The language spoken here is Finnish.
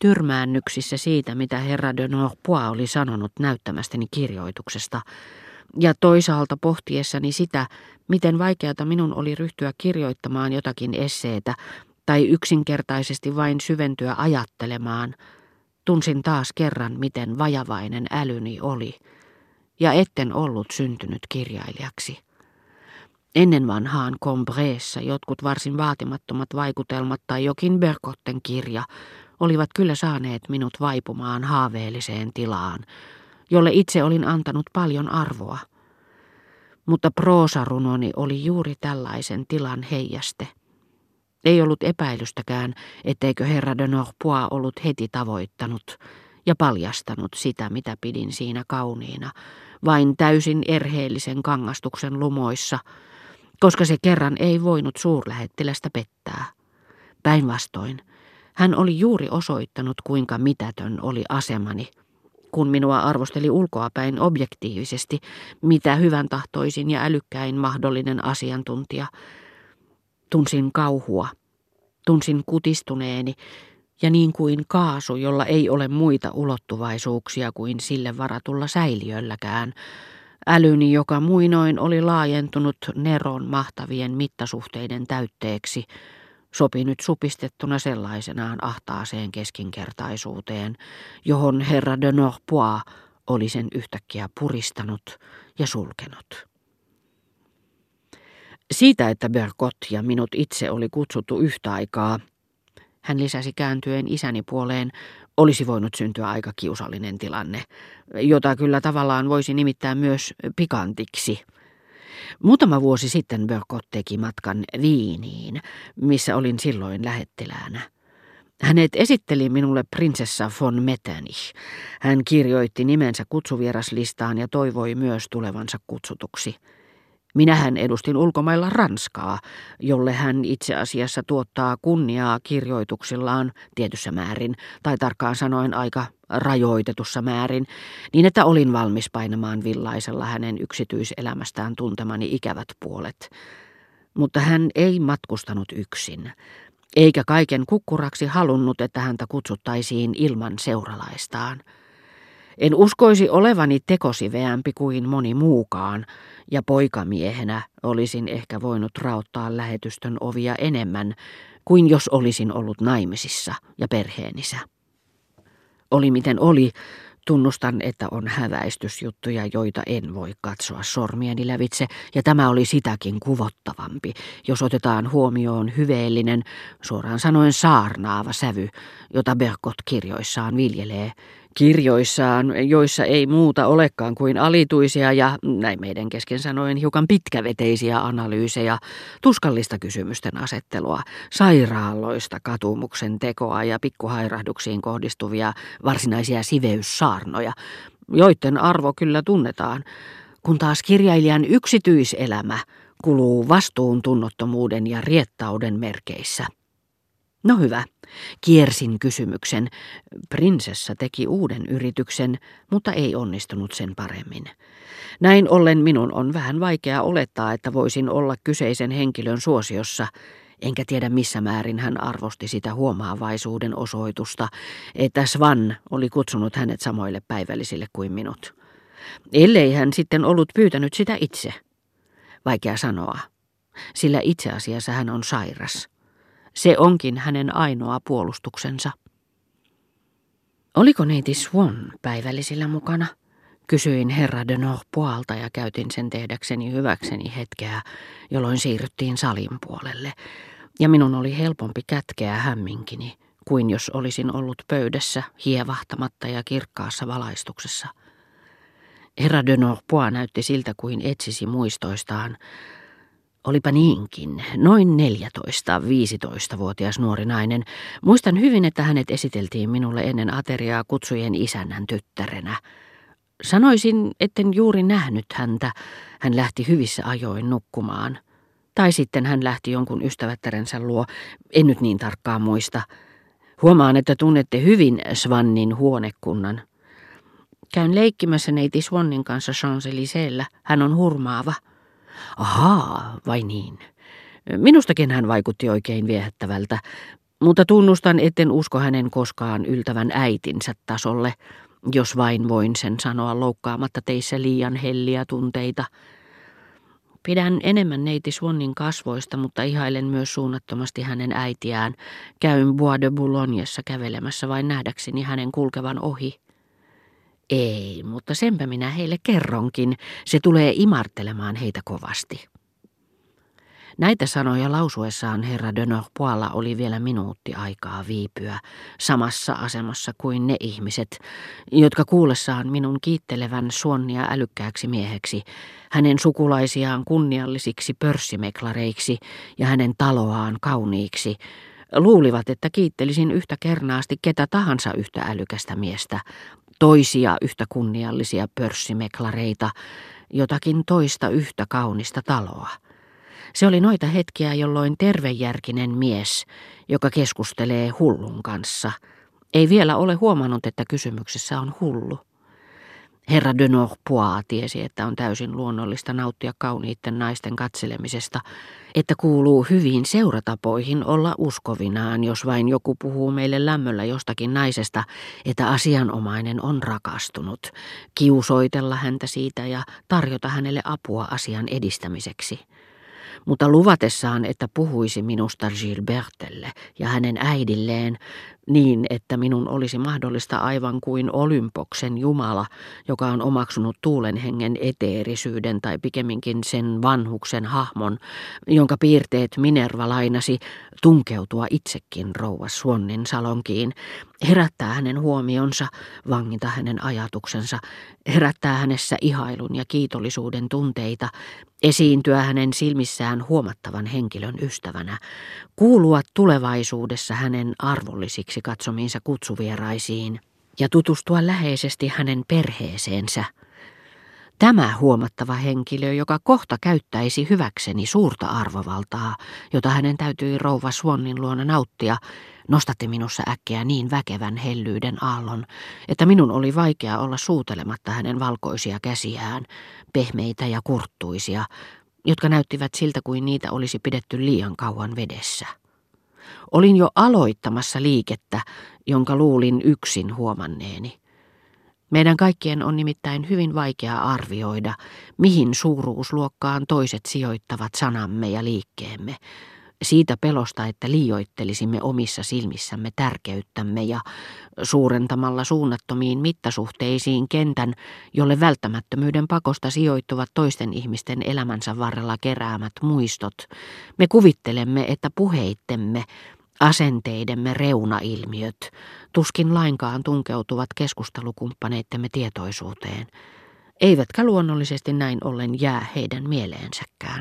tyrmäännyksissä siitä, mitä herra de Norpois oli sanonut näyttämästäni kirjoituksesta, ja toisaalta pohtiessani sitä, miten vaikeata minun oli ryhtyä kirjoittamaan jotakin esseetä tai yksinkertaisesti vain syventyä ajattelemaan, tunsin taas kerran, miten vajavainen älyni oli, ja etten ollut syntynyt kirjailijaksi. Ennen vanhaan Combreessa jotkut varsin vaatimattomat vaikutelmat tai jokin Berkotten kirja olivat kyllä saaneet minut vaipumaan haaveelliseen tilaan, jolle itse olin antanut paljon arvoa. Mutta proosarunoni oli juuri tällaisen tilan heijaste. Ei ollut epäilystäkään, etteikö herra de Norpois ollut heti tavoittanut ja paljastanut sitä, mitä pidin siinä kauniina, vain täysin erheellisen kangastuksen lumoissa, koska se kerran ei voinut suurlähettilästä pettää. Päinvastoin, hän oli juuri osoittanut, kuinka mitätön oli asemani, kun minua arvosteli ulkoapäin objektiivisesti, mitä hyvän tahtoisin ja älykkäin mahdollinen asiantuntija. Tunsin kauhua, tunsin kutistuneeni, ja niin kuin kaasu, jolla ei ole muita ulottuvaisuuksia kuin sille varatulla säiliölläkään, älyni, joka muinoin oli laajentunut Neron mahtavien mittasuhteiden täytteeksi, sopi nyt supistettuna sellaisenaan ahtaaseen keskinkertaisuuteen, johon herra de Norpois oli sen yhtäkkiä puristanut ja sulkenut. Siitä, että Bergot ja minut itse oli kutsuttu yhtä aikaa, hän lisäsi kääntyen isäni puoleen, olisi voinut syntyä aika kiusallinen tilanne, jota kyllä tavallaan voisi nimittää myös pikantiksi – Muutama vuosi sitten Börkot teki matkan Viiniin, missä olin silloin lähettiläänä. Hänet esitteli minulle prinsessa von Metternich. Hän kirjoitti nimensä kutsuvieraslistaan ja toivoi myös tulevansa kutsutuksi. Minähän edustin ulkomailla Ranskaa, jolle hän itse asiassa tuottaa kunniaa kirjoituksillaan tietyssä määrin, tai tarkkaan sanoen aika rajoitetussa määrin, niin että olin valmis painamaan villaisella hänen yksityiselämästään tuntemani ikävät puolet. Mutta hän ei matkustanut yksin, eikä kaiken kukkuraksi halunnut, että häntä kutsuttaisiin ilman seuralaistaan. En uskoisi olevani tekosiveämpi kuin moni muukaan, ja poikamiehenä olisin ehkä voinut rauttaa lähetystön ovia enemmän kuin jos olisin ollut naimisissa ja perheenisä. Oli miten oli, tunnustan, että on häväistysjuttuja, joita en voi katsoa sormieni lävitse, ja tämä oli sitäkin kuvottavampi, jos otetaan huomioon hyveellinen, suoraan sanoen saarnaava sävy, jota Berkot kirjoissaan viljelee, kirjoissaan, joissa ei muuta olekaan kuin alituisia ja, näin meidän kesken sanoen, hiukan pitkäveteisiä analyysejä, tuskallista kysymysten asettelua, sairaaloista katumuksen tekoa ja pikkuhairahduksiin kohdistuvia varsinaisia siveyssaarnoja, joiden arvo kyllä tunnetaan, kun taas kirjailijan yksityiselämä kuluu vastuuntunnottomuuden ja riettauden merkeissä. No hyvä, kiersin kysymyksen. Prinsessa teki uuden yrityksen, mutta ei onnistunut sen paremmin. Näin ollen minun on vähän vaikea olettaa, että voisin olla kyseisen henkilön suosiossa, enkä tiedä missä määrin hän arvosti sitä huomaavaisuuden osoitusta, että Svan oli kutsunut hänet samoille päivällisille kuin minut. Ellei hän sitten ollut pyytänyt sitä itse. Vaikea sanoa, sillä itse asiassa hän on sairas. Se onkin hänen ainoa puolustuksensa. Oliko neiti Swan päivällisillä mukana? Kysyin herra de Norpoalta ja käytin sen tehdäkseni hyväkseni hetkeä, jolloin siirryttiin salin puolelle. Ja minun oli helpompi kätkeä hämminkini, kuin jos olisin ollut pöydässä hievahtamatta ja kirkkaassa valaistuksessa. Herra de Norpois näytti siltä kuin etsisi muistoistaan, Olipa niinkin, noin 14-15-vuotias nuori nainen. Muistan hyvin, että hänet esiteltiin minulle ennen ateriaa kutsujen isännän tyttärenä. Sanoisin, etten juuri nähnyt häntä. Hän lähti hyvissä ajoin nukkumaan. Tai sitten hän lähti jonkun ystävättärensä luo, en nyt niin tarkkaan muista. Huomaan, että tunnette hyvin Svannin huonekunnan. Käyn leikkimässä neiti Swannin kanssa champs Hän on hurmaava. Ahaa, vai niin. Minustakin hän vaikutti oikein viehättävältä. Mutta tunnustan, etten usko hänen koskaan yltävän äitinsä tasolle, jos vain voin sen sanoa loukkaamatta teissä liian helliä tunteita. Pidän enemmän neiti Swannin kasvoista, mutta ihailen myös suunnattomasti hänen äitiään. Käyn Bois de Boulognessa kävelemässä vain nähdäkseni hänen kulkevan ohi. Ei, mutta senpä minä heille kerronkin. Se tulee imartelemaan heitä kovasti. Näitä sanoja lausuessaan herra de Norpoilla oli vielä minuutti aikaa viipyä samassa asemassa kuin ne ihmiset, jotka kuullessaan minun kiittelevän suonnia älykkääksi mieheksi, hänen sukulaisiaan kunniallisiksi pörssimeklareiksi ja hänen taloaan kauniiksi, luulivat, että kiittelisin yhtä kernaasti ketä tahansa yhtä älykästä miestä, toisia yhtä kunniallisia pörssimeklareita, jotakin toista yhtä kaunista taloa. Se oli noita hetkiä, jolloin tervejärkinen mies, joka keskustelee hullun kanssa, ei vielä ole huomannut, että kysymyksessä on hullu. Herra de Norpois tiesi, että on täysin luonnollista nauttia kauniitten naisten katselemisesta, että kuuluu hyviin seuratapoihin olla uskovinaan, jos vain joku puhuu meille lämmöllä jostakin naisesta, että asianomainen on rakastunut, kiusoitella häntä siitä ja tarjota hänelle apua asian edistämiseksi. Mutta luvatessaan, että puhuisi minusta Gilbertelle ja hänen äidilleen niin, että minun olisi mahdollista aivan kuin Olympoksen Jumala, joka on omaksunut tuulen hengen eteerisyyden tai pikemminkin sen vanhuksen hahmon, jonka piirteet Minerva lainasi, tunkeutua itsekin rouva Suonnin salonkiin, herättää hänen huomionsa, vangita hänen ajatuksensa, herättää hänessä ihailun ja kiitollisuuden tunteita, esiintyä hänen silmissään huomattavan henkilön ystävänä, kuulua tulevaisuudessa hänen arvollisiksi katsomiinsa kutsuvieraisiin ja tutustua läheisesti hänen perheeseensä. Tämä huomattava henkilö, joka kohta käyttäisi hyväkseni suurta arvovaltaa, jota hänen täytyi rouva Swannin luona nauttia, nostatti minussa äkkiä niin väkevän hellyyden aallon, että minun oli vaikea olla suutelematta hänen valkoisia käsiään, pehmeitä ja kurttuisia, jotka näyttivät siltä kuin niitä olisi pidetty liian kauan vedessä. Olin jo aloittamassa liikettä, jonka luulin yksin huomanneeni. Meidän kaikkien on nimittäin hyvin vaikea arvioida, mihin suuruusluokkaan toiset sijoittavat sanamme ja liikkeemme, siitä pelosta, että liioittelisimme omissa silmissämme tärkeyttämme ja suurentamalla suunnattomiin mittasuhteisiin kentän, jolle välttämättömyyden pakosta sijoittuvat toisten ihmisten elämänsä varrella keräämät muistot, me kuvittelemme, että puheittemme, asenteidemme reunailmiöt tuskin lainkaan tunkeutuvat keskustelukumppaneittemme tietoisuuteen, eivätkä luonnollisesti näin ollen jää heidän mieleensäkään.